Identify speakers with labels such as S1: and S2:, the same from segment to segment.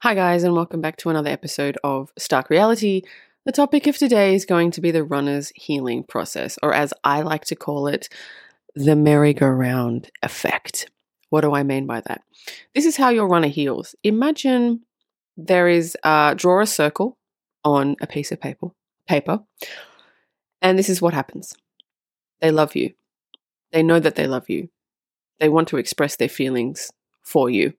S1: Hi, guys, and welcome back to another episode of Stark Reality. The topic of today is going to be the runner's healing process, or as I like to call it, the merry-go-round effect. What do I mean by that? This is how your runner heals. Imagine there is uh, draw a circle on a piece of paper, paper, and this is what happens. They love you. They know that they love you. They want to express their feelings for you.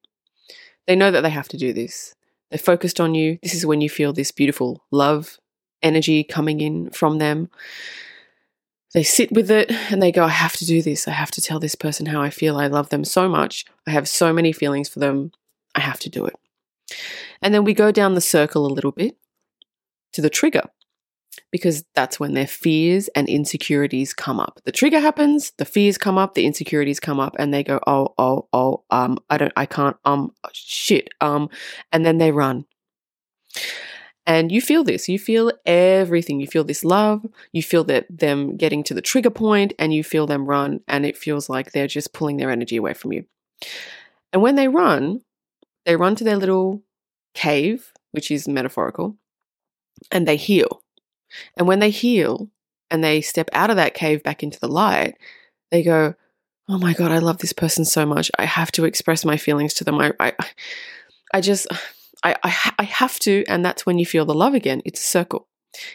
S1: They know that they have to do this. They're focused on you. This is when you feel this beautiful love energy coming in from them. They sit with it and they go, I have to do this. I have to tell this person how I feel. I love them so much. I have so many feelings for them. I have to do it. And then we go down the circle a little bit to the trigger because that's when their fears and insecurities come up. The trigger happens, the fears come up, the insecurities come up, and they go, oh, oh, oh, um, I don't, I can't, um, shit, um, and then they run. And you feel this, you feel everything. You feel this love, you feel that them getting to the trigger point, and you feel them run, and it feels like they're just pulling their energy away from you. And when they run, they run to their little cave, which is metaphorical, and they heal and when they heal and they step out of that cave back into the light, they go, Oh my God, I love this person so much. I have to express my feelings to them. I, I, I just, I, I, I have to. And that's when you feel the love again. It's a circle.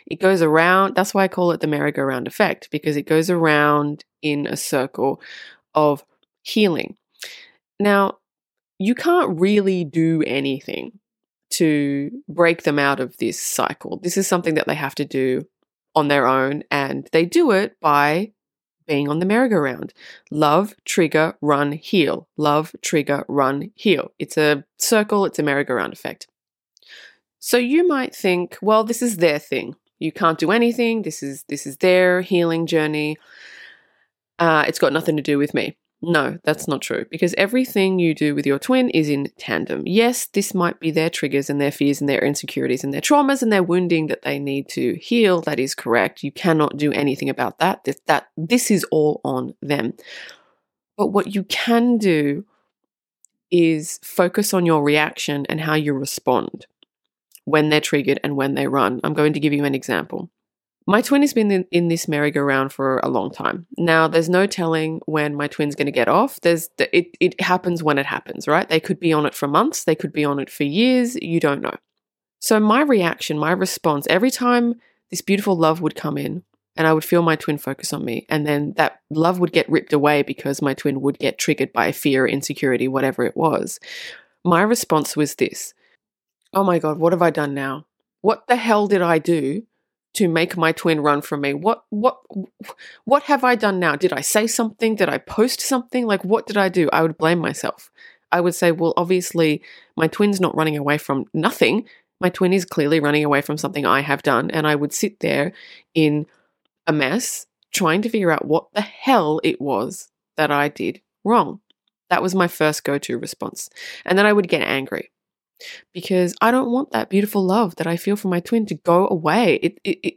S1: It goes around. That's why I call it the merry-go-round effect, because it goes around in a circle of healing. Now, you can't really do anything to break them out of this cycle. This is something that they have to do on their own, and they do it by being on the merry-go-round. Love, trigger, run, heal. Love, trigger, run, heal. It's a circle, it's a merry-go-round effect. So you might think, well, this is their thing. You can't do anything. This is this is their healing journey. Uh, it's got nothing to do with me. No, that's not true because everything you do with your twin is in tandem. Yes, this might be their triggers and their fears and their insecurities and their traumas and their wounding that they need to heal. That is correct. You cannot do anything about that. This, that this is all on them. But what you can do is focus on your reaction and how you respond when they're triggered and when they run. I'm going to give you an example. My twin has been in, in this merry-go-round for a long time. Now, there's no telling when my twin's going to get off. There's it, it happens when it happens, right? They could be on it for months, they could be on it for years, you don't know. So, my reaction, my response, every time this beautiful love would come in, and I would feel my twin focus on me, and then that love would get ripped away because my twin would get triggered by fear, insecurity, whatever it was. My response was this Oh my God, what have I done now? What the hell did I do to make my twin run from me. What what what have I done now? Did I say something? Did I post something? Like what did I do? I would blame myself. I would say, well, obviously my twin's not running away from nothing. My twin is clearly running away from something I have done and I would sit there in a mess trying to figure out what the hell it was that I did wrong. That was my first go-to response. And then I would get angry because I don't want that beautiful love that I feel for my twin to go away. It, it, it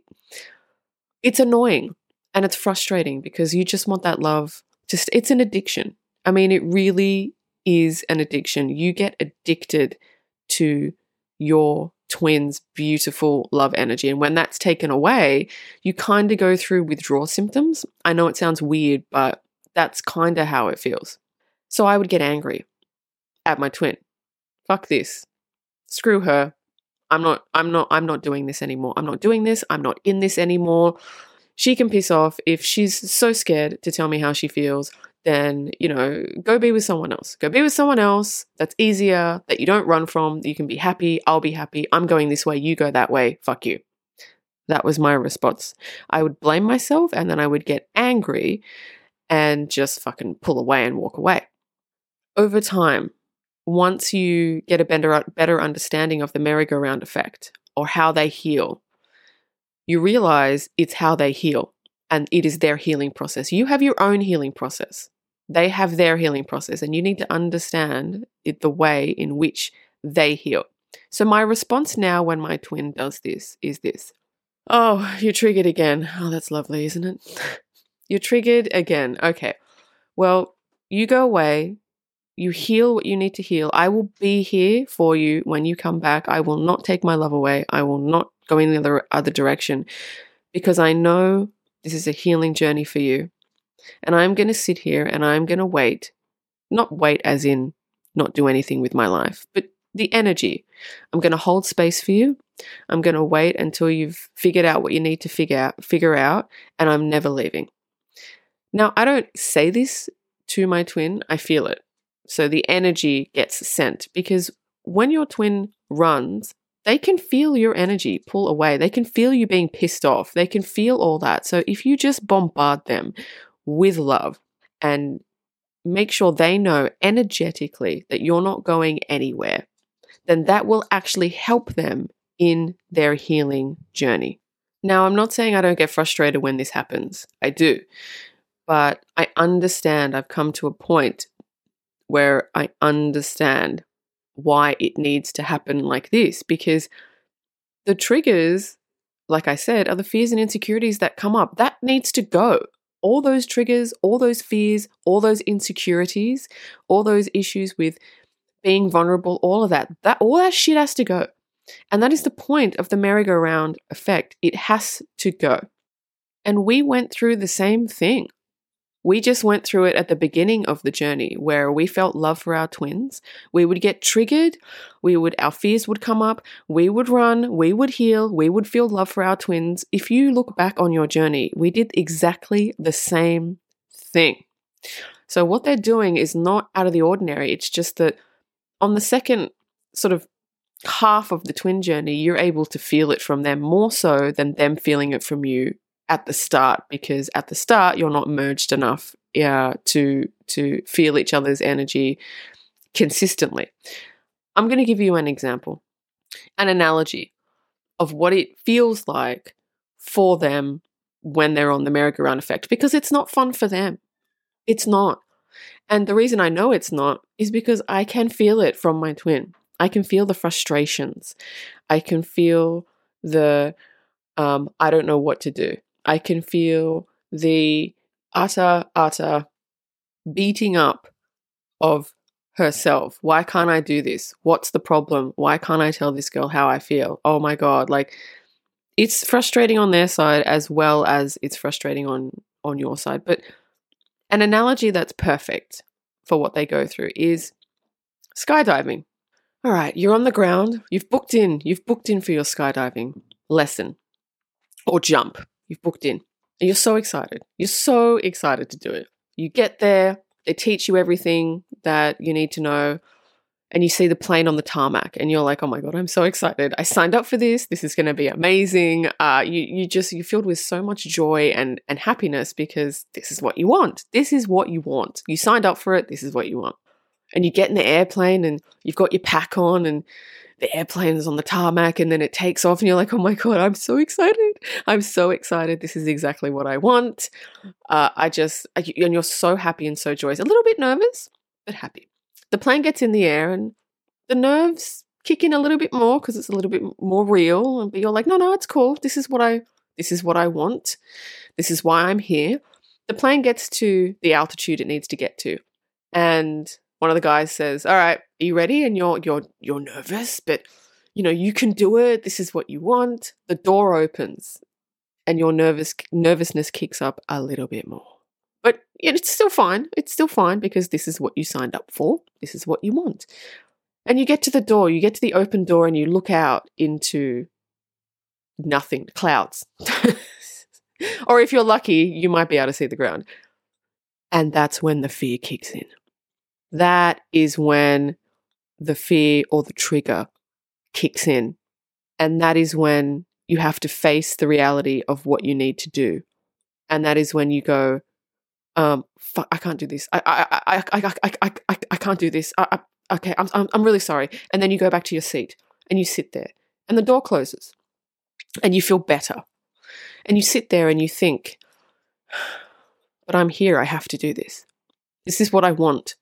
S1: it's annoying and it's frustrating because you just want that love. Just it's an addiction. I mean, it really is an addiction. You get addicted to your twin's beautiful love energy. And when that's taken away, you kind of go through withdrawal symptoms. I know it sounds weird, but that's kind of how it feels. So I would get angry at my twin. Fuck this screw her. I'm not I'm not I'm not doing this anymore. I'm not doing this. I'm not in this anymore. She can piss off if she's so scared to tell me how she feels. Then, you know, go be with someone else. Go be with someone else that's easier, that you don't run from, you can be happy. I'll be happy. I'm going this way. You go that way. Fuck you. That was my response. I would blame myself and then I would get angry and just fucking pull away and walk away. Over time, once you get a better, better understanding of the merry-go-round effect or how they heal, you realize it's how they heal and it is their healing process. You have your own healing process. They have their healing process, and you need to understand it the way in which they heal. So, my response now when my twin does this is this Oh, you're triggered again. Oh, that's lovely, isn't it? you're triggered again. Okay. Well, you go away, You heal what you need to heal. I will be here for you when you come back. I will not take my love away. I will not go in the other, other direction because I know this is a healing journey for you. And I'm going to sit here and I'm going to wait. Not wait as in not do anything with my life, but the energy. I'm going to hold space for you. I'm going to wait until you've figured out what you need to figure out, figure out, and I'm never leaving. Now, I don't say this to my twin, I feel it. So the energy gets sent because when your twin runs, they can feel your energy pull away. They can feel you being pissed off. They can feel all that. So if you just bombard them with love and make sure they know energetically that you're not going anywhere, then that will actually help them in their healing journey. Now, I'm not saying I don't get frustrated when this happens. I do. But I understand, I've come to a point where I understand why it needs to happen like this because the triggers, like I said, are the fears and insecurities that come up. That needs to go. All those triggers, all those fears, all those insecurities, all those issues with being vulnerable, all of that, that all that shit has to go. And that is the point of the merry-go-round effect. It has to go. And we went through the same thing. We just went through it at the beginning of the journey where we felt love for our twins. We would get triggered, we would our fears would come up, we would run, we would heal, we would feel love for our twins. If you look back on your journey, we did exactly the same thing. So what they're doing is not out of the ordinary. It's just that on the second sort of half of the twin journey, you're able to feel it from them more so than them feeling it from you at the start because at the start you're not merged enough uh, to to feel each other's energy consistently. I'm going to give you an example, an analogy of what it feels like for them when they're on the merry-go-round effect because it's not fun for them. It's not. And the reason I know it's not is because I can feel it from my twin. I can feel the frustrations. I can feel the um, I don't know what to do. I can feel the utter, utter beating up of herself. Why can't I do this? What's the problem? Why can't I tell this girl how I feel? Oh my God. Like, it's frustrating on their side as well as it's frustrating on on your side but an analogy that's perfect for what they go through is skydiving all right you're on the ground you've booked in you've booked in for your skydiving lesson or jump You've booked in. And you're so excited. You're so excited to do it. You get there, they teach you everything that you need to know, and you see the plane on the tarmac, and you're like, "Oh my god, I'm so excited! I signed up for this. This is going to be amazing." Uh, you you just you're filled with so much joy and and happiness because this is what you want. This is what you want. You signed up for it. This is what you want. And you get in the airplane, and you've got your pack on, and the airplane is on the tarmac and then it takes off and you're like, oh my God, I'm so excited. I'm so excited. This is exactly what I want. Uh, I just, and you're so happy and so joyous. A little bit nervous, but happy. The plane gets in the air and the nerves kick in a little bit more because it's a little bit more real. But you're like, no, no, it's cool. This is what I, this is what I want. This is why I'm here. The plane gets to the altitude it needs to get to. And one of the guys says, "All right, are you ready?" And you're you're you're nervous, but you know you can do it. This is what you want. The door opens, and your nervous nervousness kicks up a little bit more. But it's still fine. It's still fine because this is what you signed up for. This is what you want. And you get to the door, you get to the open door, and you look out into nothing, clouds. or if you're lucky, you might be able to see the ground. And that's when the fear kicks in that is when the fear or the trigger kicks in. And that is when you have to face the reality of what you need to do. And that is when you go, um, fuck, I can't do this. I, I, I, I, I, I, I, can't do this. I, I, okay, I'm, I'm, I'm really sorry. And then you go back to your seat and you sit there and the door closes and you feel better. And you sit there and you think, but I'm here. I have to do this. This is what I want.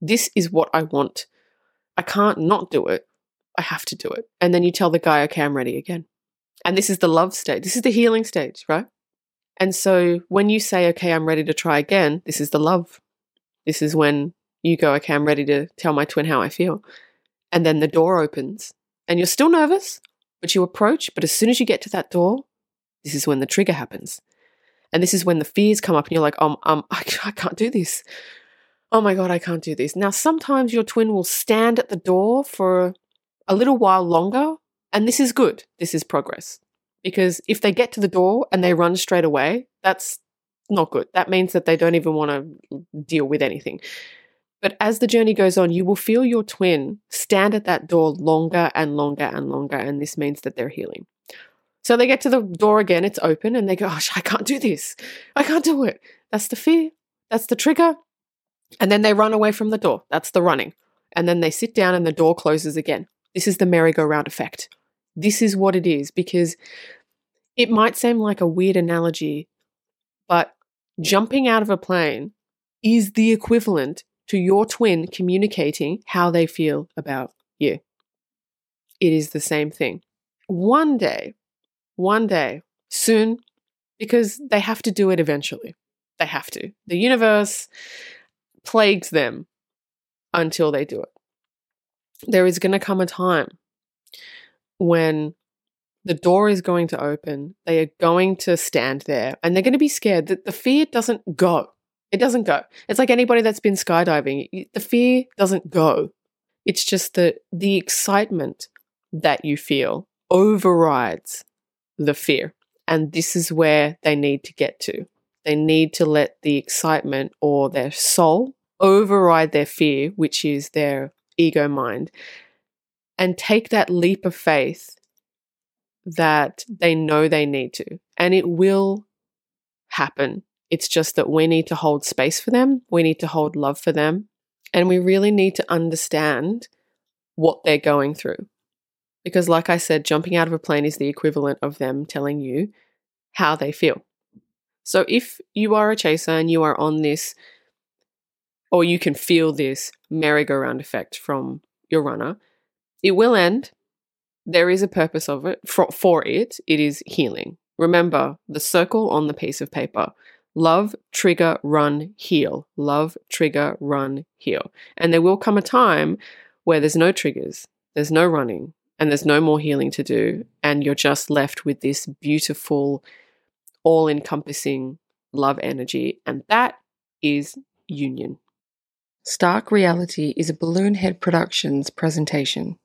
S1: This is what I want. I can't not do it. I have to do it. And then you tell the guy, okay, I'm ready again. And this is the love stage. This is the healing stage, right? And so when you say, okay, I'm ready to try again, this is the love. This is when you go, okay, I'm ready to tell my twin how I feel. And then the door opens and you're still nervous, but you approach. But as soon as you get to that door, this is when the trigger happens. And this is when the fears come up and you're like, um, um, I, I can't do this. Oh my God, I can't do this. Now, sometimes your twin will stand at the door for a little while longer. And this is good. This is progress. Because if they get to the door and they run straight away, that's not good. That means that they don't even want to deal with anything. But as the journey goes on, you will feel your twin stand at that door longer and longer and longer. And this means that they're healing. So they get to the door again, it's open, and they go, Gosh, I can't do this. I can't do it. That's the fear. That's the trigger. And then they run away from the door. That's the running. And then they sit down and the door closes again. This is the merry-go-round effect. This is what it is because it might seem like a weird analogy, but jumping out of a plane is the equivalent to your twin communicating how they feel about you. It is the same thing. One day, one day, soon, because they have to do it eventually. They have to. The universe plagues them until they do it. There is going to come a time when the door is going to open. They are going to stand there and they're going to be scared that the fear doesn't go. It doesn't go. It's like anybody that's been skydiving. The fear doesn't go. It's just that the excitement that you feel overrides the fear. And this is where they need to get to. They need to let the excitement or their soul override their fear, which is their ego mind, and take that leap of faith that they know they need to. And it will happen. It's just that we need to hold space for them, we need to hold love for them, and we really need to understand what they're going through. Because, like I said, jumping out of a plane is the equivalent of them telling you how they feel. So, if you are a chaser and you are on this, or you can feel this merry-go-round effect from your runner, it will end. There is a purpose of it for, for it. It is healing. Remember the circle on the piece of paper. Love, trigger, run, heal. Love, trigger, run, heal. And there will come a time where there's no triggers, there's no running, and there's no more healing to do. And you're just left with this beautiful, all encompassing love energy. And that is union. Stark Reality is a Balloonhead Productions presentation.